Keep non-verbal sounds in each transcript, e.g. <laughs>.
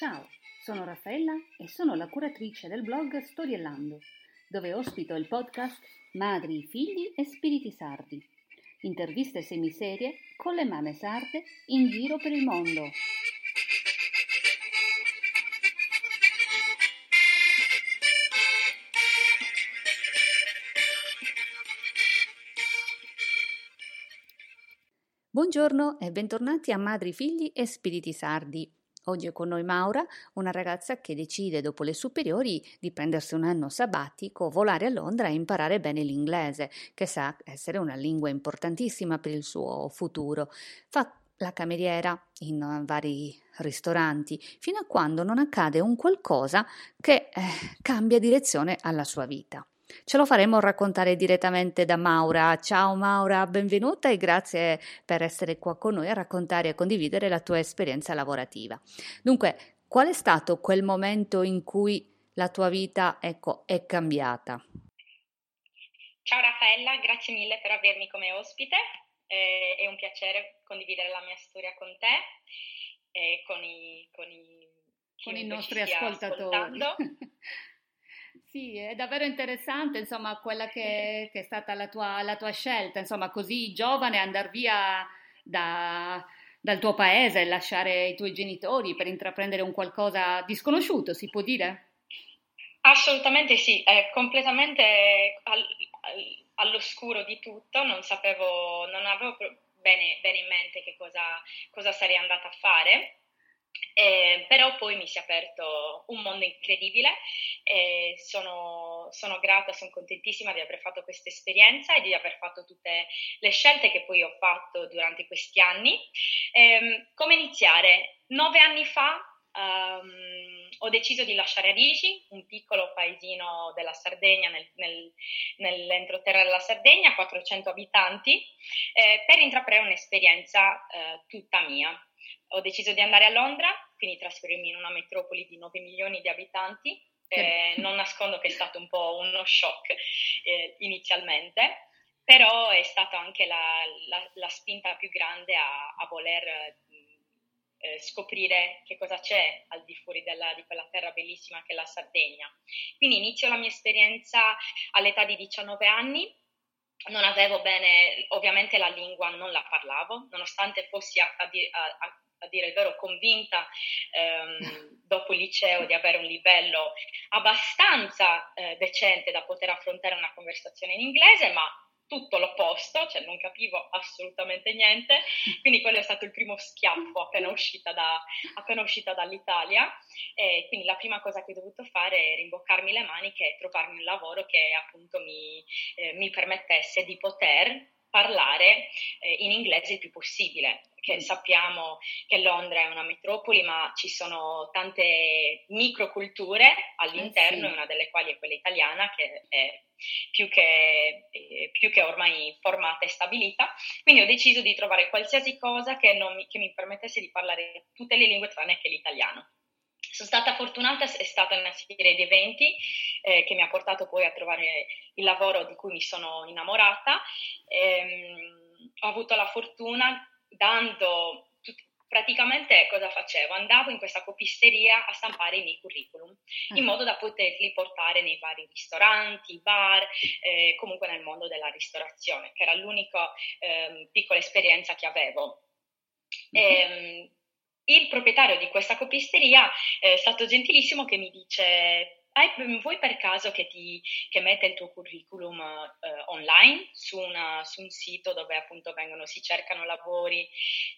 Ciao, sono Raffaella e sono la curatrice del blog Storiellando, dove ospito il podcast Madri, figli e spiriti sardi. Interviste semiserie con le mamme sarde in giro per il mondo. Buongiorno e bentornati a Madri, Figli e Spiriti Sardi. Oggi è con noi Maura, una ragazza che decide dopo le superiori di prendersi un anno sabbatico, volare a Londra e imparare bene l'inglese, che sa essere una lingua importantissima per il suo futuro. Fa la cameriera in vari ristoranti, fino a quando non accade un qualcosa che eh, cambia direzione alla sua vita. Ce lo faremo raccontare direttamente da Maura. Ciao Maura, benvenuta e grazie per essere qua con noi a raccontare e condividere la tua esperienza lavorativa. Dunque, qual è stato quel momento in cui la tua vita, ecco, è cambiata? Ciao Raffaella, grazie mille per avermi come ospite. Eh, è un piacere condividere la mia storia con te e con i, con i, con i nostri ascoltatori. <laughs> Sì, è davvero interessante, insomma, quella che, che è stata la tua, la tua, scelta, insomma, così giovane andare via da, dal tuo paese, lasciare i tuoi genitori per intraprendere un qualcosa di sconosciuto, si può dire? Assolutamente sì, è completamente al, al, all'oscuro di tutto, non sapevo, non avevo bene, bene in mente che cosa, cosa sarei andata a fare eh, però poi mi si è aperto un mondo incredibile e sono, sono grata, sono contentissima di aver fatto questa esperienza e di aver fatto tutte le scelte che poi ho fatto durante questi anni. Eh, come iniziare? Nove anni fa Um, ho deciso di lasciare Rigi, un piccolo paesino della Sardegna, nel, nel, nell'entroterra della Sardegna, 400 abitanti, eh, per intraprendere un'esperienza eh, tutta mia ho deciso di andare a Londra, quindi trasferirmi in una metropoli di 9 milioni di abitanti. Eh, non nascondo che è stato un po' uno shock eh, inizialmente, però è stata anche la, la, la spinta più grande a, a voler eh, scoprire che cosa c'è al di fuori della, di quella terra bellissima che è la Sardegna. Quindi inizio la mia esperienza all'età di 19 anni non avevo bene, ovviamente la lingua non la parlavo, nonostante fossi a, a, a, a dire il vero, convinta ehm, dopo il liceo di avere un livello abbastanza eh, decente da poter affrontare una conversazione in inglese, ma tutto l'opposto, cioè non capivo assolutamente niente, quindi quello è stato il primo schiaffo appena uscita, da, appena uscita dall'Italia. E quindi la prima cosa che ho dovuto fare è rimboccarmi le maniche e trovarmi un lavoro che appunto mi, eh, mi permettesse di poter parlare eh, in inglese il più possibile, perché mm. sappiamo che Londra è una metropoli, ma ci sono tante microculture all'interno, eh sì. una delle quali è quella italiana, che è più che, eh, più che, ormai formata e stabilita. Quindi ho deciso di trovare qualsiasi cosa che, mi, che mi permettesse di parlare tutte le lingue tranne che l'italiano. Sono stata fortunata, è stata una serie di eventi eh, che mi ha portato poi a trovare il lavoro di cui mi sono innamorata. Ehm, ho avuto la fortuna, dando praticamente cosa facevo? Andavo in questa copisteria a stampare i miei curriculum in ah. modo da poterli portare nei vari ristoranti, bar, eh, comunque nel mondo della ristorazione, che era l'unica eh, piccola esperienza che avevo. Mm-hmm. E, il proprietario di questa copisteria è stato gentilissimo che mi dice hai, vuoi per caso che, ti, che mette il tuo curriculum eh, online su, una, su, un sito dove appunto vengono, si cercano lavori?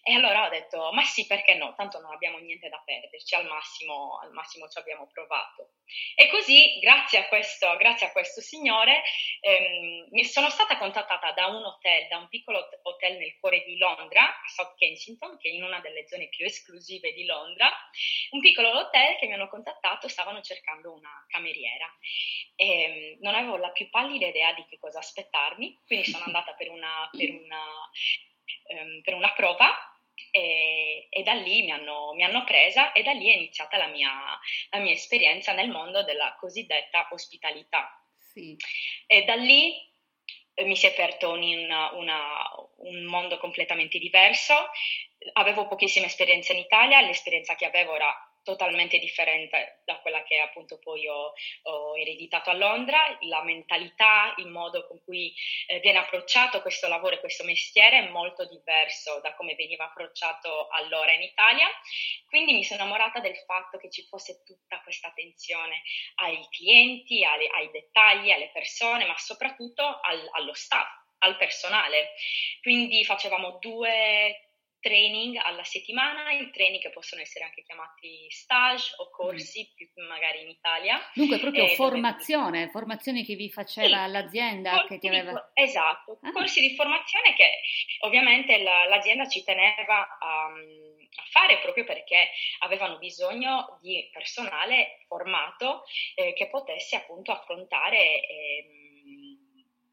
E allora ho detto, ma sì, perché no? Tanto non abbiamo niente da perderci, al massimo, al massimo ci abbiamo provato. E così, grazie a questo, grazie a questo signore, ehm, sono stata contattata da un hotel, da un piccolo hotel nel cuore di Londra, a South Kensington, che è in una delle zone più esclusive di Londra, un piccolo hotel che mi hanno contattato, stavano cercando una cameriera. E ehm, non avevo la più pallida idea di che cosa aspettarmi, quindi sono <laughs> andata per una, per una, um, per una prova e, e, da lì mi hanno, mi hanno, presa e da lì è iniziata la mia, la mia esperienza nel mondo della cosiddetta ospitalità. Sì. E da lì eh, mi si è aperto una, una, un mondo completamente diverso. Avevo pochissima esperienza in Italia, l'esperienza che avevo era totalmente differente da quella che appunto poi ho, ho ereditato a Londra, la mentalità, il modo con cui eh, viene approcciato questo lavoro e questo mestiere è molto diverso da come veniva approcciato allora in Italia, quindi mi sono innamorata del fatto che ci fosse tutta questa attenzione ai clienti, alle, ai dettagli, alle persone, ma soprattutto al, allo staff, al personale. Quindi facevamo due training alla settimana, in training che possono essere anche chiamati stage o corsi, mm. più magari in Italia. Dunque proprio eh, formazione, dove... formazione che vi faceva sì, l'azienda che ti aveva... Di, esatto, ah. corsi di formazione che ovviamente la, l'azienda ci teneva a, a, fare proprio perché avevano bisogno di personale formato eh, che potesse appunto affrontare eh,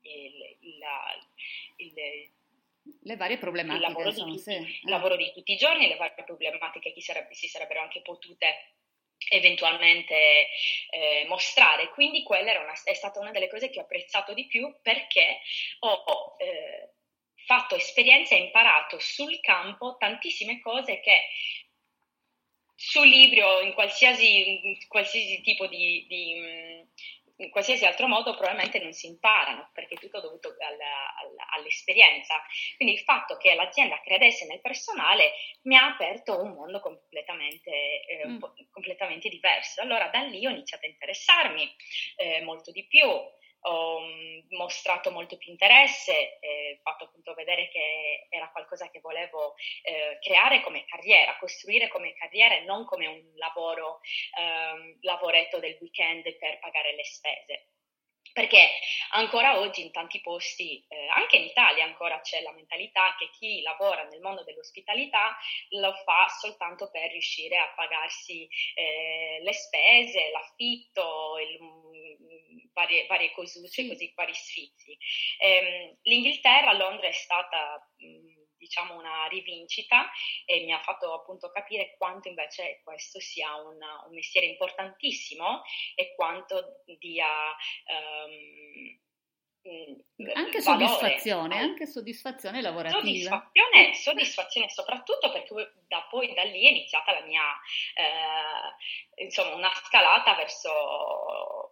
il, il, il le varie problematiche. Il lavoro, sono, di, sì. il ah. lavoro di tutti i giorni, le varie problematiche che sarebbe, si sarebbero anche potute eventualmente eh, mostrare. Quindi quella una, è stata una delle cose che ho apprezzato di più perché ho eh, fatto esperienza e imparato sul campo tantissime cose che sul libro, in qualsiasi, in qualsiasi tipo di, di in qualsiasi altro modo probabilmente non si imparano, perché è tutto dovuto alla, alla, all'esperienza. Quindi il fatto che l'azienda credesse nel personale mi ha aperto un mondo completamente, eh, mm. completamente diverso. Allora da lì ho iniziato a interessarmi eh, molto di più ho mm, mostrato molto più interesse, eh, fatto appunto vedere che era qualcosa che volevo eh, creare come carriera, costruire come carriera e non come un lavoro, eh, lavoretto del weekend per pagare le spese. Perché ancora oggi in tanti posti, eh, anche in Italia ancora c'è la mentalità che chi lavora nel mondo dell'ospitalità lo fa soltanto per riuscire a pagarsi eh, le spese, l'affitto, il, varie, varie cosucce, sì. così vari sfizi. Eh, L'Inghilterra, Londra è stata mh, diciamo una rivincita e mi ha fatto appunto capire quanto invece questo sia una, un mestiere importantissimo e quanto dia um, anche soddisfazione, anche soddisfazione lavorativa. Soddisfazione, soddisfazione soprattutto perché da poi da lì è iniziata la mia, eh, insomma, una scalata verso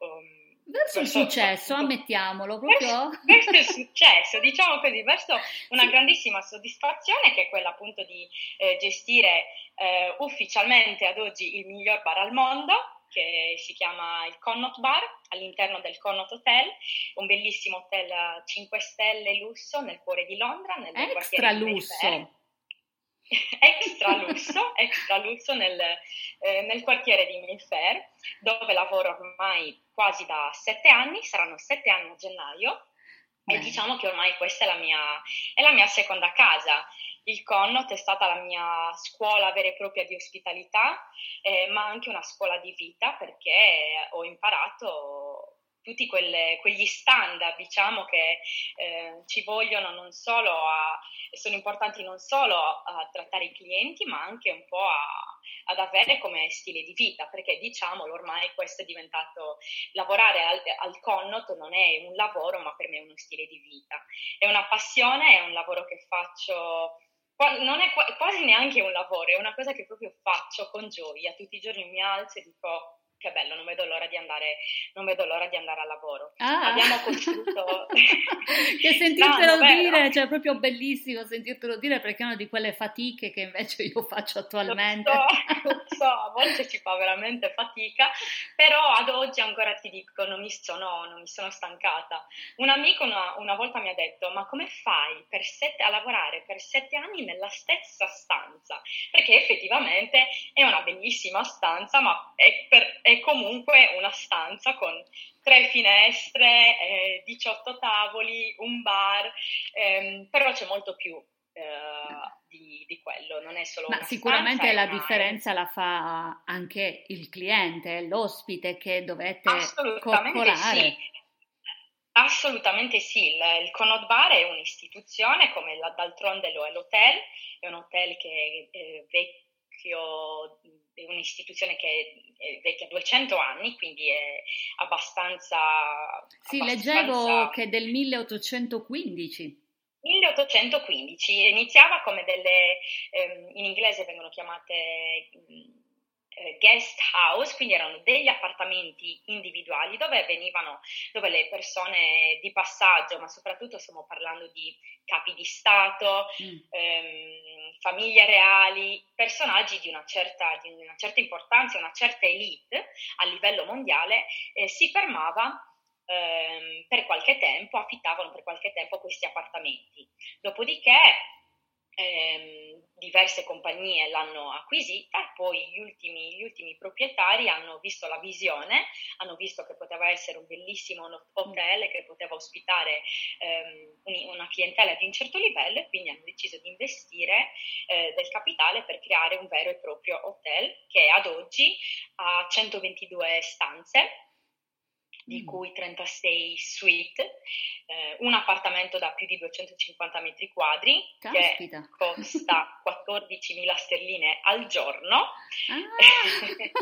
um, Verso il successo, ammettiamolo proprio. Verso, verso il successo, diciamo così, verso una sì. grandissima soddisfazione che è quella appunto di eh, gestire eh, ufficialmente ad oggi il miglior bar al mondo, che si chiama il Connaught Bar all'interno del Connaught Hotel, un bellissimo hotel 5 stelle lusso nel cuore di Londra, nel Extra lusso <laughs> extra lusso, extra lusso nel, eh, nel, quartiere di Mayfair, dove lavoro ormai quasi da sette anni, saranno sette anni a gennaio, Bene. e diciamo che ormai questa è la mia, è la mia seconda casa. Il Connaught è stata la mia scuola vera e propria di ospitalità, eh, ma anche una scuola di vita perché ho imparato tutti quelle, quegli standard, diciamo, che eh, ci vogliono non solo a, sono importanti non solo a, trattare i clienti, ma anche un po' a, ad avere come stile di vita, perché diciamolo, ormai questo è diventato, lavorare al, al Connaught non è un lavoro, ma per me è uno stile di vita. È una passione, è un lavoro che faccio non è quasi neanche un lavoro, è una cosa che proprio faccio con gioia. Tutti i giorni mi alzo e dico che bello, non vedo l'ora di andare, non vedo l'ora di andare al lavoro. Ah. Abbiamo costruito... <laughs> che sentirtelo no, dire, cioè è proprio bellissimo sentirtelo dire perché è una di quelle fatiche che invece io faccio attualmente. Lo so, <laughs> lo so, a volte ci fa veramente fatica, però ad oggi ancora ti dico, non mi sono, non mi sono stancata. Un amico una, una, volta mi ha detto, ma come fai sette, a lavorare per sette anni nella stessa stanza? Perché effettivamente è una bellissima stanza, ma è per è comunque una stanza con tre finestre, eh, 18 tavoli, un bar, ehm, però c'è molto più eh, di, di, quello, non è solo Ma sicuramente stanza, la una... differenza la fa anche il cliente, l'ospite che dovete coccolare. Sì. Assolutamente sì, il, il Conod Bar è un'istituzione come la, d'altronde lo è l'hotel, è un hotel che è vecchio è un'istituzione che è vecchia 200 anni, quindi è abbastanza... Sì, abbastanza... leggevo che è del 1815. 1815, iniziava come delle, ehm, in inglese vengono chiamate eh, guest house, quindi erano degli appartamenti individuali dove venivano, dove le persone di passaggio, ma soprattutto stiamo parlando di capi di Stato, mm. ehm, famiglie reali, personaggi di una, certa, di una certa importanza, una certa elite a livello mondiale, eh, si fermava ehm, per qualche tempo, affittavano per qualche tempo questi appartamenti. Dopodiché ehm, diverse compagnie l'hanno acquisita poi gli ultimi, gli ultimi, proprietari hanno visto la visione, hanno visto che poteva essere un bellissimo hotel che poteva ospitare ehm, una clientela di un certo livello e quindi hanno deciso di investire eh, del capitale per creare un vero e proprio hotel che ad oggi ha 122 stanze di mm. cui 36 suite, eh, un appartamento da più di 250 metri quadri Caspita. che costa <laughs> 14.000 sterline al giorno ah. e,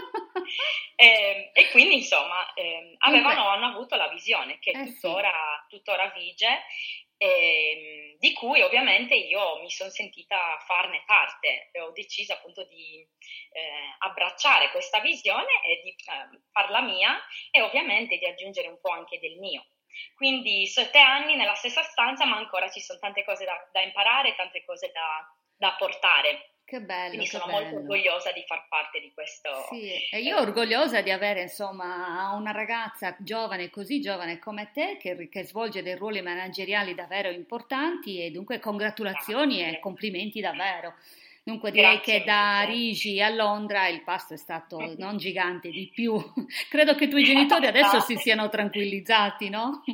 <laughs> ehm, e, quindi insomma eh, avevano, hanno avuto la visione che eh tuttora, sì. tuttora vige e, ehm, di cui ovviamente io mi sono sentita farne parte e ho deciso appunto di eh, abbracciare questa visione e di eh, farla mia e ovviamente di aggiungere un po' anche del mio. Quindi sette anni nella stessa stanza, ma ancora ci sono tante cose da, da imparare, tante cose da, da portare. Che bello. Quindi sono bello. molto orgogliosa di far parte di questo. Sì, e <laughs> io orgogliosa di avere insomma una ragazza giovane, così giovane come te, che, che svolge dei ruoli manageriali davvero importanti e dunque congratulazioni Grazie. e complimenti davvero. Dunque direi Grazie che da Rigi a Londra il pasto è stato <laughs> non gigante di più. <laughs> Credo che i tuoi genitori adesso si siano tranquillizzati, no?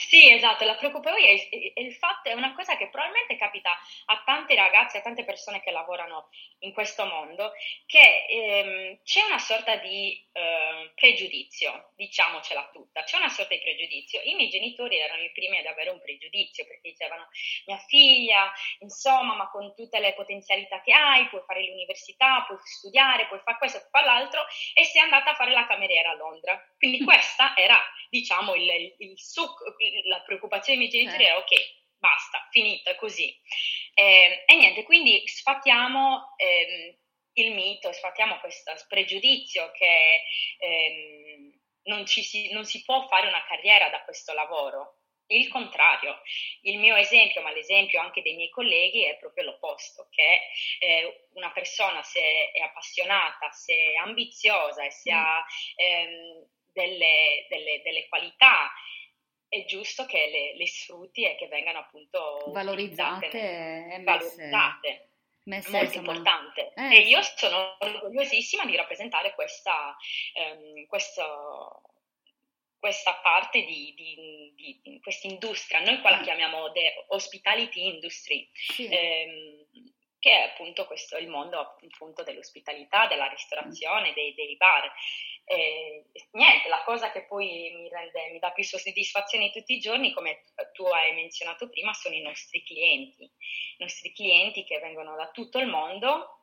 Sì, esatto, la preoccupazione è, è, il fatto è una cosa che probabilmente capita a tante ragazze, a tante persone che lavorano in questo mondo, che ehm, c'è una sorta di eh, pregiudizio, diciamocela tutta, c'è una sorta di pregiudizio. I miei genitori erano i primi ad avere un pregiudizio perché dicevano mia figlia, insomma, ma con tutte le potenzialità che hai, puoi fare l'università, puoi studiare, puoi fare questo, puoi fare l'altro e sei andata a fare la cameriera a Londra. Quindi <laughs> questa era, diciamo, il, il, il succo la preoccupazione dei miei genitori eh. era ok, basta, finita così. Eh, e niente, quindi sfattiamo eh, il mito, sfattiamo questo pregiudizio che ehm, non, si, non si può fare una carriera da questo lavoro. Il contrario, il mio esempio, ma l'esempio anche dei miei colleghi è proprio l'opposto, che eh, una persona se è appassionata, se è ambiziosa e se mm. ha ehm, delle, delle, delle, qualità è giusto che le, le, sfrutti e che vengano appunto valorizzate e messe, valorizzate. Messe, molto insomma. importante eh, e io sono orgogliosissima di rappresentare questa, ehm, questo, questa parte di, di, di, di questa industria, noi qua la mm. chiamiamo the hospitality industry, sì. ehm, che è appunto questo il mondo appunto dell'ospitalità, della ristorazione, dei, dei bar. E, niente, la cosa che poi mi, rende, mi dà più soddisfazione tutti i giorni, come tu hai menzionato prima, sono i nostri clienti. I nostri clienti che vengono da tutto il mondo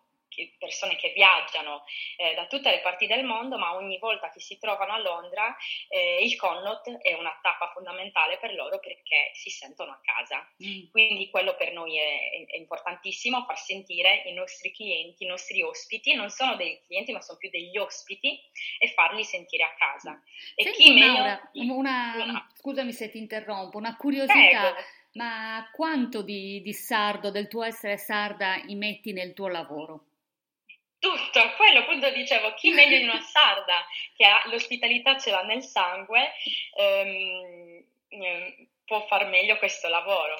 persone che viaggiano eh, da tutte le parti del mondo, ma ogni volta che si trovano a Londra eh, il Connaught è una tappa fondamentale per loro perché si sentono a casa. Mm. Quindi quello per noi è, è, importantissimo, far sentire i nostri clienti, i nostri ospiti, non sono dei clienti ma sono più degli ospiti e farli sentire a casa. E Senti, chi Maura, meglio... una, una... scusami se ti interrompo, una curiosità. Prego. Ma quanto di, di sardo, del tuo essere sarda, metti nel tuo lavoro? Tutto, quello appunto dicevo, chi meglio di una <laughs> sarda che ha l'ospitalità ce l'ha nel sangue ehm, ehm, può far meglio questo lavoro.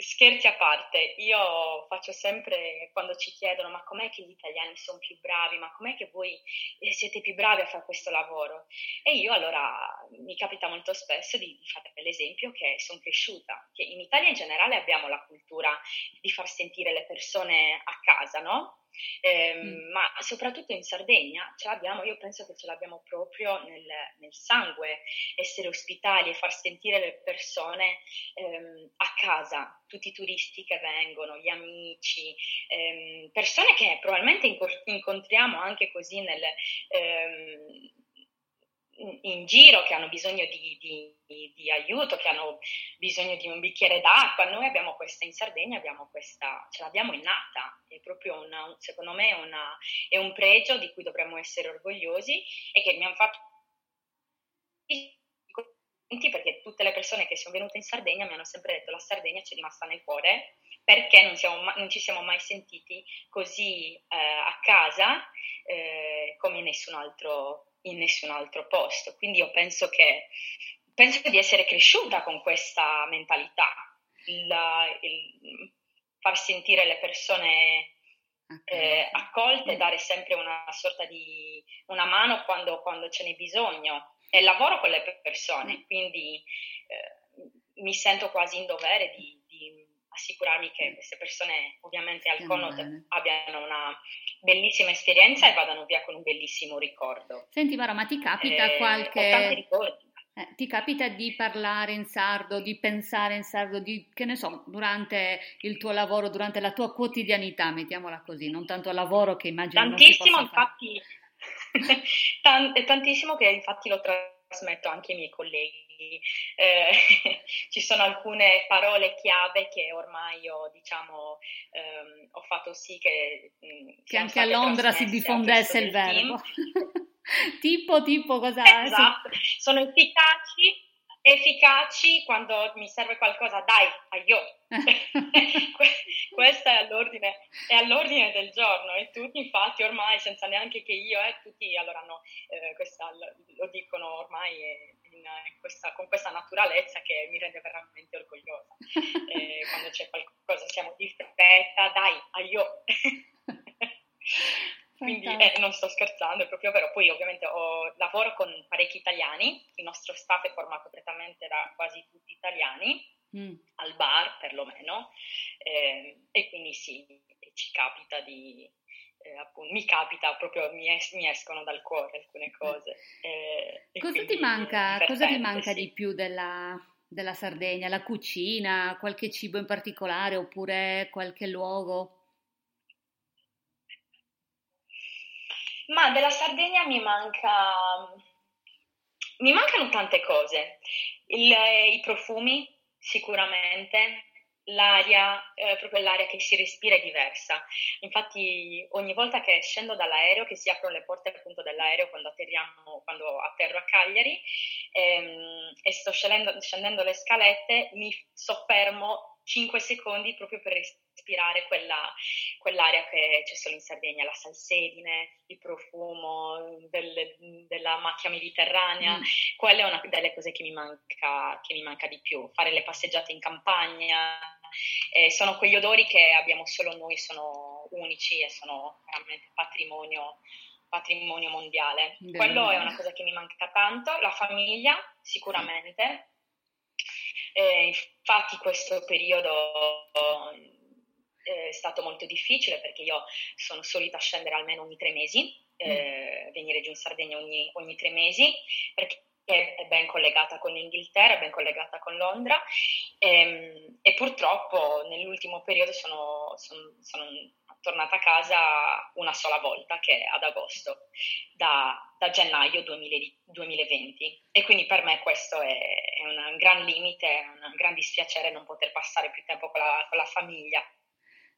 Scherzi a parte, io faccio sempre quando ci chiedono ma com'è che gli italiani sono più bravi, ma com'è che voi eh, siete più bravi a fare questo lavoro? E io allora mi capita molto spesso di, fare l'esempio che sono cresciuta, che in Italia in generale abbiamo la cultura di far sentire le persone a casa, no? Eh, mm. ma soprattutto in Sardegna ce l'abbiamo, io penso che ce l'abbiamo proprio nel, nel sangue, essere ospitali e far sentire le persone ehm, a casa, tutti i turisti che vengono, gli amici, ehm, persone che probabilmente incontriamo anche così nel... Ehm, in giro che hanno bisogno di, di, di, aiuto, che hanno bisogno di un bicchiere d'acqua. Noi abbiamo questa in Sardegna, abbiamo questa, ce l'abbiamo innata, è proprio una, secondo me una, è un pregio di cui dovremmo essere orgogliosi e che mi hanno fatto perché tutte le persone che sono venute in Sardegna mi hanno sempre detto la Sardegna ci è rimasta nel cuore perché non, siamo, non ci siamo mai sentiti così eh, a casa eh, nessun altro in nessun altro posto. Quindi io penso che penso di essere cresciuta con questa mentalità, il, il far sentire le persone eh, accolte, dare sempre una sorta di una mano quando, quando ce n'è bisogno. E lavoro con le persone, quindi eh, mi sento quasi in dovere di, di assicurarmi che queste persone ovviamente al Conot abbiano una bellissima esperienza e vadano via con un bellissimo ricordo. Senti Mara, ma ti capita eh, qualche... Eh, ti capita di parlare in sardo, di pensare in sardo, di, che ne so, durante il tuo lavoro, durante la tua quotidianità, mettiamola così, non tanto al lavoro che immagino Tantissimo, infatti, <laughs> tant- tantissimo che infatti lo trasmetto anche ai miei colleghi eh, <laughs> ci sono alcune parole chiave che ormai ho, diciamo, ehm, ho fatto sì che... Mh, mm, che anche a Londra si diffondesse il verbo. <laughs> tipo, tipo, cosa... Esatto, sono efficaci efficaci quando mi serve qualcosa, dai, aio. <laughs> Questo è all'ordine, è all'ordine, del giorno e tutti infatti ormai, senza neanche che io, eh, tutti allora no, eh, questa, lo dicono ormai in, in questa, con questa naturalezza che mi rende veramente orgogliosa. <laughs> Eh, quando c'è qualcosa siamo di fretta, dai, aio. <laughs> Quindi eh, non sto scherzando, è proprio vero. Poi ovviamente ho, lavoro con parecchi italiani, il nostro staff è formato prettamente da quasi tutti italiani, mm. al bar perlomeno, eh, e quindi sì, ci capita di... Eh, appunto, mi capita proprio, mi, es- mi, escono dal cuore alcune cose. Eh, cosa, ti manca, cosa ti manca sì. di più della, della Sardegna? La cucina, qualche cibo in particolare oppure qualche luogo? Ma della Sardegna mi manca... Mi mancano tante cose. Il, I profumi, sicuramente, l'aria, eh, proprio l'aria che si respira è diversa. Infatti ogni volta che scendo dall'aereo, che si aprono le porte appunto dell'aereo quando atterriamo, quando atterro a Cagliari ehm, e sto scendendo, scendendo le scalette, mi soffermo 5 secondi proprio per respirare quella, quell'aria che c'è solo in Sardegna, la salsedine, il profumo del, della macchia mediterranea, mm. quella è una delle cose che mi, manca, che mi manca di più, fare le passeggiate in campagna, eh, sono quegli odori che abbiamo solo noi, sono unici e sono veramente patrimonio patrimonio mondiale. Bene. Quello è una cosa che mi manca tanto, la famiglia sicuramente, eh, infatti questo periodo eh, è stato molto difficile perché io sono solita scendere almeno ogni tre mesi, eh, mm. venire giù in Sardegna ogni, ogni tre mesi, perché è ben collegata con l'Inghilterra, è ben collegata con Londra e, ehm, e purtroppo nell'ultimo periodo sono, sono, sono, tornata a casa una sola volta, che è ad agosto, da, da gennaio 2020 e quindi per me questo è, è un gran limite, è un gran dispiacere non poter passare più tempo con la, con la famiglia.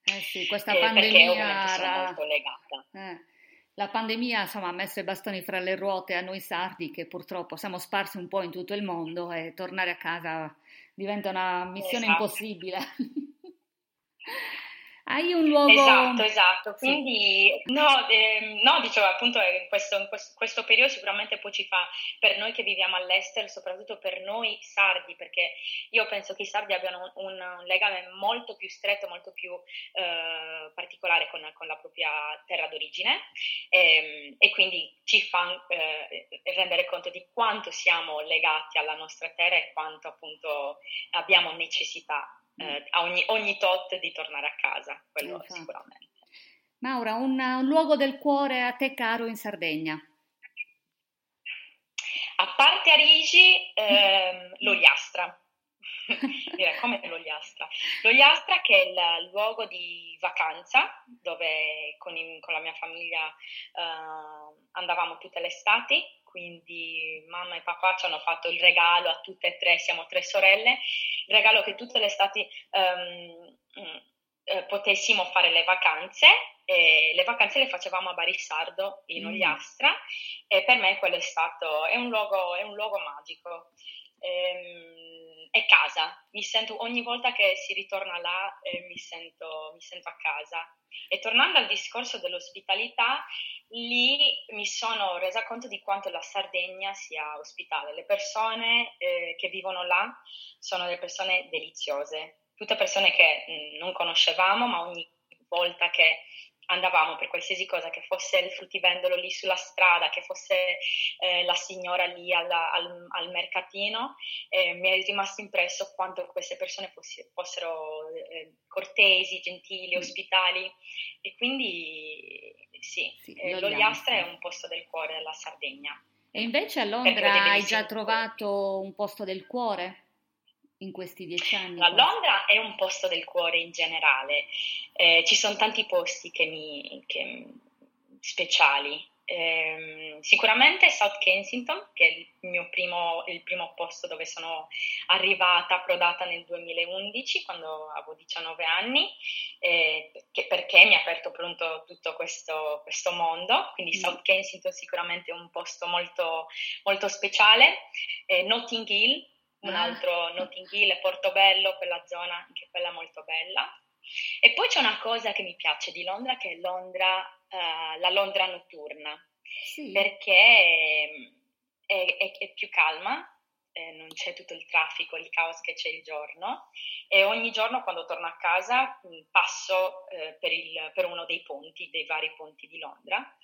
Eh sì, questa eh, pandemia era... molto legata. Eh. La pandemia insomma, ha messo i bastoni fra le ruote a noi sardi che purtroppo siamo sparsi un po' in tutto il mondo e tornare a casa diventa una missione esatto. impossibile. <laughs> Hai un luogo... Esatto, esatto. Quindi, sì. no, eh, no, dicevo appunto, in questo, in questo, questo, periodo sicuramente poi ci fa, per noi che viviamo all'estero, soprattutto per noi sardi, perché io penso che i sardi abbiano un, un legame molto più stretto, molto più eh, particolare con, con, la propria terra d'origine e, ehm, e quindi ci fa eh, rendere conto di quanto siamo legati alla nostra terra e quanto appunto abbiamo necessità eh, a ogni, ogni, tot di tornare a casa, quello esatto. sicuramente. Maura, un, un luogo del cuore a te caro in Sardegna? A parte Arigi, ehm, l'Oliastra. <laughs> Direi come l'Oliastra. L'Ogliastra che è il luogo di vacanza dove con, in, con la mia famiglia uh, andavamo tutte le estati, quindi mamma e papà ci hanno fatto il regalo a tutte e tre, siamo tre sorelle, il regalo che tutte le estati um, eh, potessimo fare le vacanze. Eh, le vacanze le facevamo a Barissardo in mm. Ogliastra e per me quello è stato, è un luogo, è un luogo magico. Ehm, è casa, mi sento ogni volta che si ritorna là eh, mi, sento, mi sento a casa. E tornando al discorso dell'ospitalità, lì mi sono resa conto di quanto la Sardegna sia ospitale. Le persone eh, che vivono là sono delle persone deliziose, tutte persone che mh, non conoscevamo, ma ogni volta che andavamo per qualsiasi cosa, che fosse il fruttivendolo lì sulla strada, che fosse eh, la signora lì alla, al, al, mercatino, eh, mi è rimasto impresso quanto queste persone fossi, fossero eh, cortesi, gentili, mm. ospitali e quindi sì, sì eh, l'Ogliastra è un posto del cuore della Sardegna. E invece a Londra hai già trovato un posto del cuore? In questi dieci anni? Londra è un posto del cuore in generale, eh, ci sono tanti posti che mi, che, speciali. Eh, sicuramente South Kensington, che è il mio primo, il primo posto dove sono arrivata, approdata nel 2011, quando avevo 19 anni, eh, perché mi ha aperto pronto tutto questo, questo mondo. Quindi mm. South Kensington sicuramente è un posto molto, molto speciale. Eh, Notting Hill, un ah. altro Notting Hill Portobello, quella zona, anche quella molto bella. E poi c'è una cosa che mi piace di Londra, che è Londra, uh, la Londra notturna, sì. perché è, è, è, più calma, eh, non c'è tutto il traffico, il caos che c'è il giorno e ogni giorno quando torno a casa mh, passo eh, per, il, per uno dei ponti, dei vari ponti di Londra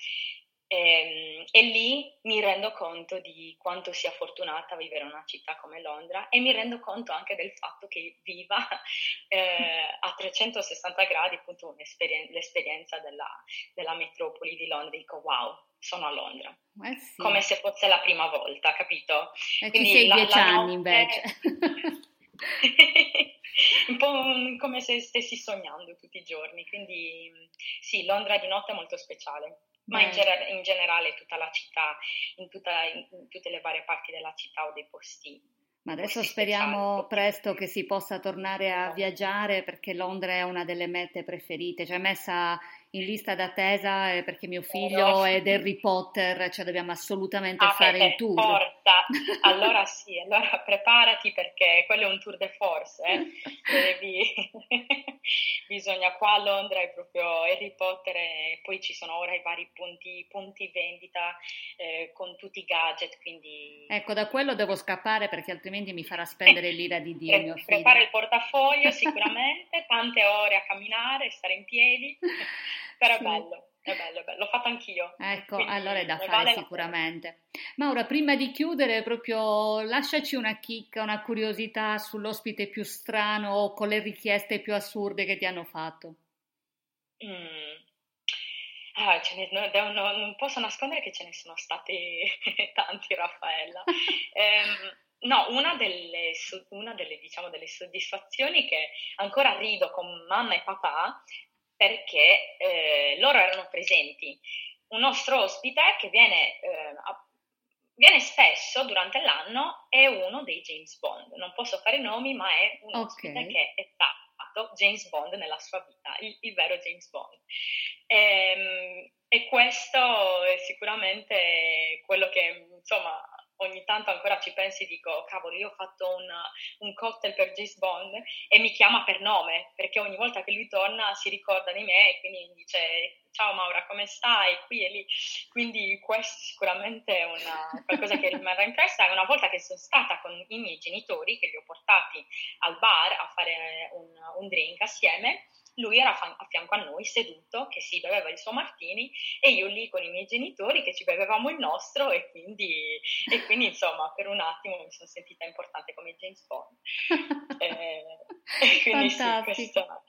e, ehm, e, lì mi rendo conto di quanto sia fortunata a vivere in una città come Londra e mi rendo conto anche del fatto che viva <laughs> eh, a 360 gradi appunto l'esperienza della, della, metropoli di Londra. Dico wow, sono a Londra, eh sì. come se fosse la prima volta, capito? E Quindi sei la, dieci la anni invece. <laughs> un po' come se stessi sognando tutti i giorni. Quindi sì, Londra di notte è molto speciale ma in, ger- in, generale tutta la città, in, tutta, in, tutte le varie parti della città o dei posti. Ma adesso speriamo speciali. presto che si possa tornare a viaggiare perché Londra è una delle mete preferite, cioè messa in lista d'attesa eh, perché mio figlio è di Harry Potter, cioè dobbiamo assolutamente ah, fare il tour. Porta. <laughs> Allora sì, allora preparati perché quello è un tour de force, eh? Devi... <laughs> bisogna qua a Londra è proprio Harry Potter e poi ci sono ora i vari punti, punti vendita eh, con tutti i gadget, quindi... Ecco, da quello devo scappare perché altrimenti mi farà spendere <laughs> l'ira di Dio, mio figlio. Prepara il portafoglio sicuramente, tante ore a camminare, stare in piedi. Però è bello, è bello, è bello, l'ho fatto anch'io. Ecco, allora è da fare vale sicuramente. Maura, prima di chiudere, proprio lasciaci una chicca, una curiosità sull'ospite più strano o con le richieste più assurde che ti hanno fatto. Mm. Ah, ne, no, no, non posso nascondere che ce ne sono stati <laughs> tanti, Raffaella. <laughs> ehm, no, una delle, una delle, diciamo, delle soddisfazioni che ancora rido con mamma e papà perché eh, loro erano presenti. Un nostro ospite che viene, eh, viene, spesso durante l'anno è uno dei James Bond. Non posso fare nomi, ma è un ospite okay. che è stato James Bond nella sua vita, il, il vero James Bond. E, ehm, e questo è sicuramente quello che, insomma, ogni tanto ancora ci pensi e dico, cavolo, io ho fatto un, un, cocktail per James Bond e mi chiama per nome, perché ogni volta che lui torna si ricorda di me e quindi mi dice, ciao Maura, come stai? Qui e lì. Quindi questo sicuramente è una, qualcosa che rimarrà impressa. Una volta che sono stata con i miei genitori, che li ho portati al bar a fare un, un drink assieme, lui era a fianco a noi seduto che si beveva il suo martini e io lì con i miei genitori che ci bevevamo il nostro e quindi, e quindi insomma per un attimo mi sono sentita importante come James Bond. <laughs> e, e quindi Fantastico. sì, questo...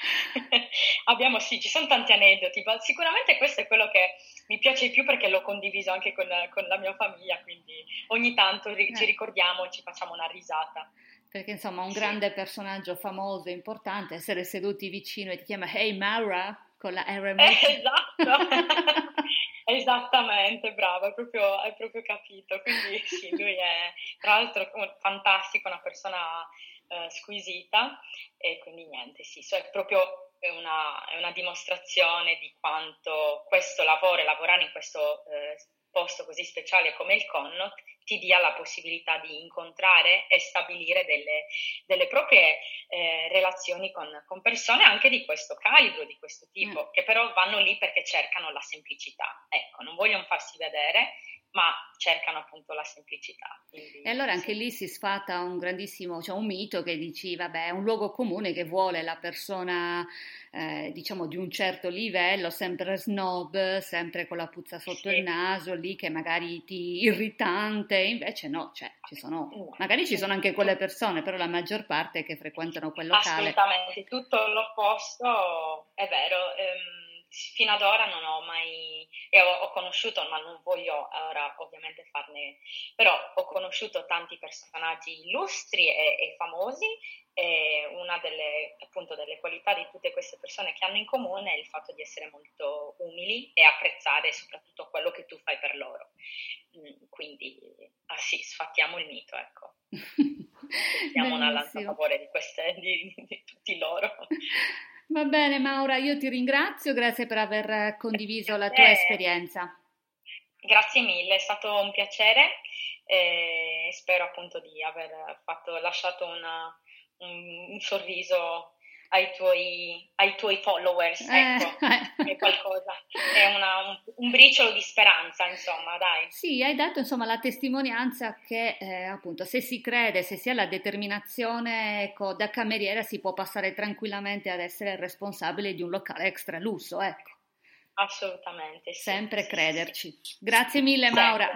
<laughs> Abbiamo sì, ci sono tanti aneddoti, ma sicuramente questo è quello che mi piace di più perché l'ho condiviso anche con, con la mia famiglia, quindi ogni tanto ci eh. ricordiamo e ci facciamo una risata. Perché insomma un grande personaggio famoso, importante, essere seduti vicino e ti chiama Hey Maura con la R. Eh, esatto, <laughs> esattamente, bravo, hai proprio, hai proprio, capito. Quindi sì, lui è tra l'altro fantastico, una persona eh, squisita e quindi niente, sì, so, è proprio una, è una, dimostrazione di quanto questo lavoro e lavorare in questo eh, posto così speciale come il Connaught ti dia la possibilità di incontrare e stabilire delle, delle proprie eh, relazioni con, con, persone anche di questo calibro, di questo tipo, mm. che però vanno lì perché cercano la semplicità. Ecco, non vogliono farsi vedere, ma cercano appunto la semplicità. Quindi, e allora anche sì. lì si sfata un grandissimo, cioè un mito che dici, vabbè, è un luogo comune che vuole la persona, eh, diciamo, di un certo livello, sempre snob, sempre con la puzza sotto sì. il naso, lì che magari ti irritante, invece no, cioè ci sono, magari ci sono anche quelle persone, però la maggior parte che frequentano quel locale. Assolutamente, tutto l'opposto, è vero. Ehm, fino ad ora non ho mai, e ho, ho, conosciuto, ma non voglio ora ovviamente farne, però ho conosciuto tanti personaggi illustri e, e famosi e una delle, appunto, delle qualità di tutte queste persone che hanno in comune è il fatto di essere molto umili e apprezzare soprattutto quello che tu fai per loro. Mm, quindi, ah sì, sfattiamo il mito, ecco. <laughs> Mettiamo una lanza a favore di, queste, di, di tutti loro. <laughs> Va bene Maura, io ti ringrazio, grazie per aver condiviso la tua eh, esperienza. Grazie mille, è stato un piacere e spero appunto di aver fatto, lasciato una, un, un sorriso ai tuoi, ai tuoi followers, eh, ecco, eh. è qualcosa, è una, un, un, briciolo di speranza, insomma, dai. Sì, hai dato insomma la testimonianza che eh, appunto se si crede, se si ha la determinazione, ecco, da cameriera si può passare tranquillamente ad essere responsabile di un locale extra lusso, ecco. Assolutamente. Sì, Sempre sì, crederci. Sì. Grazie mille. Maura.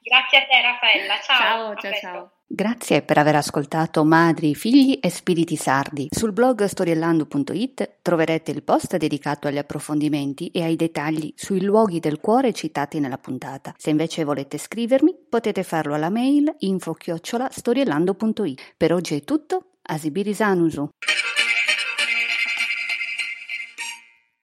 Grazie a te Raffaella, ciao. Ciao, ciao, ciao. Grazie per aver ascoltato Madri, Figli e Spiriti Sardi. Sul blog storiellando.it troverete il post dedicato agli approfondimenti e ai dettagli sui luoghi del cuore citati nella puntata. Se invece volete scrivermi, potete farlo alla mail info-storiellando.it. Per oggi è tutto, Asibirisanusu.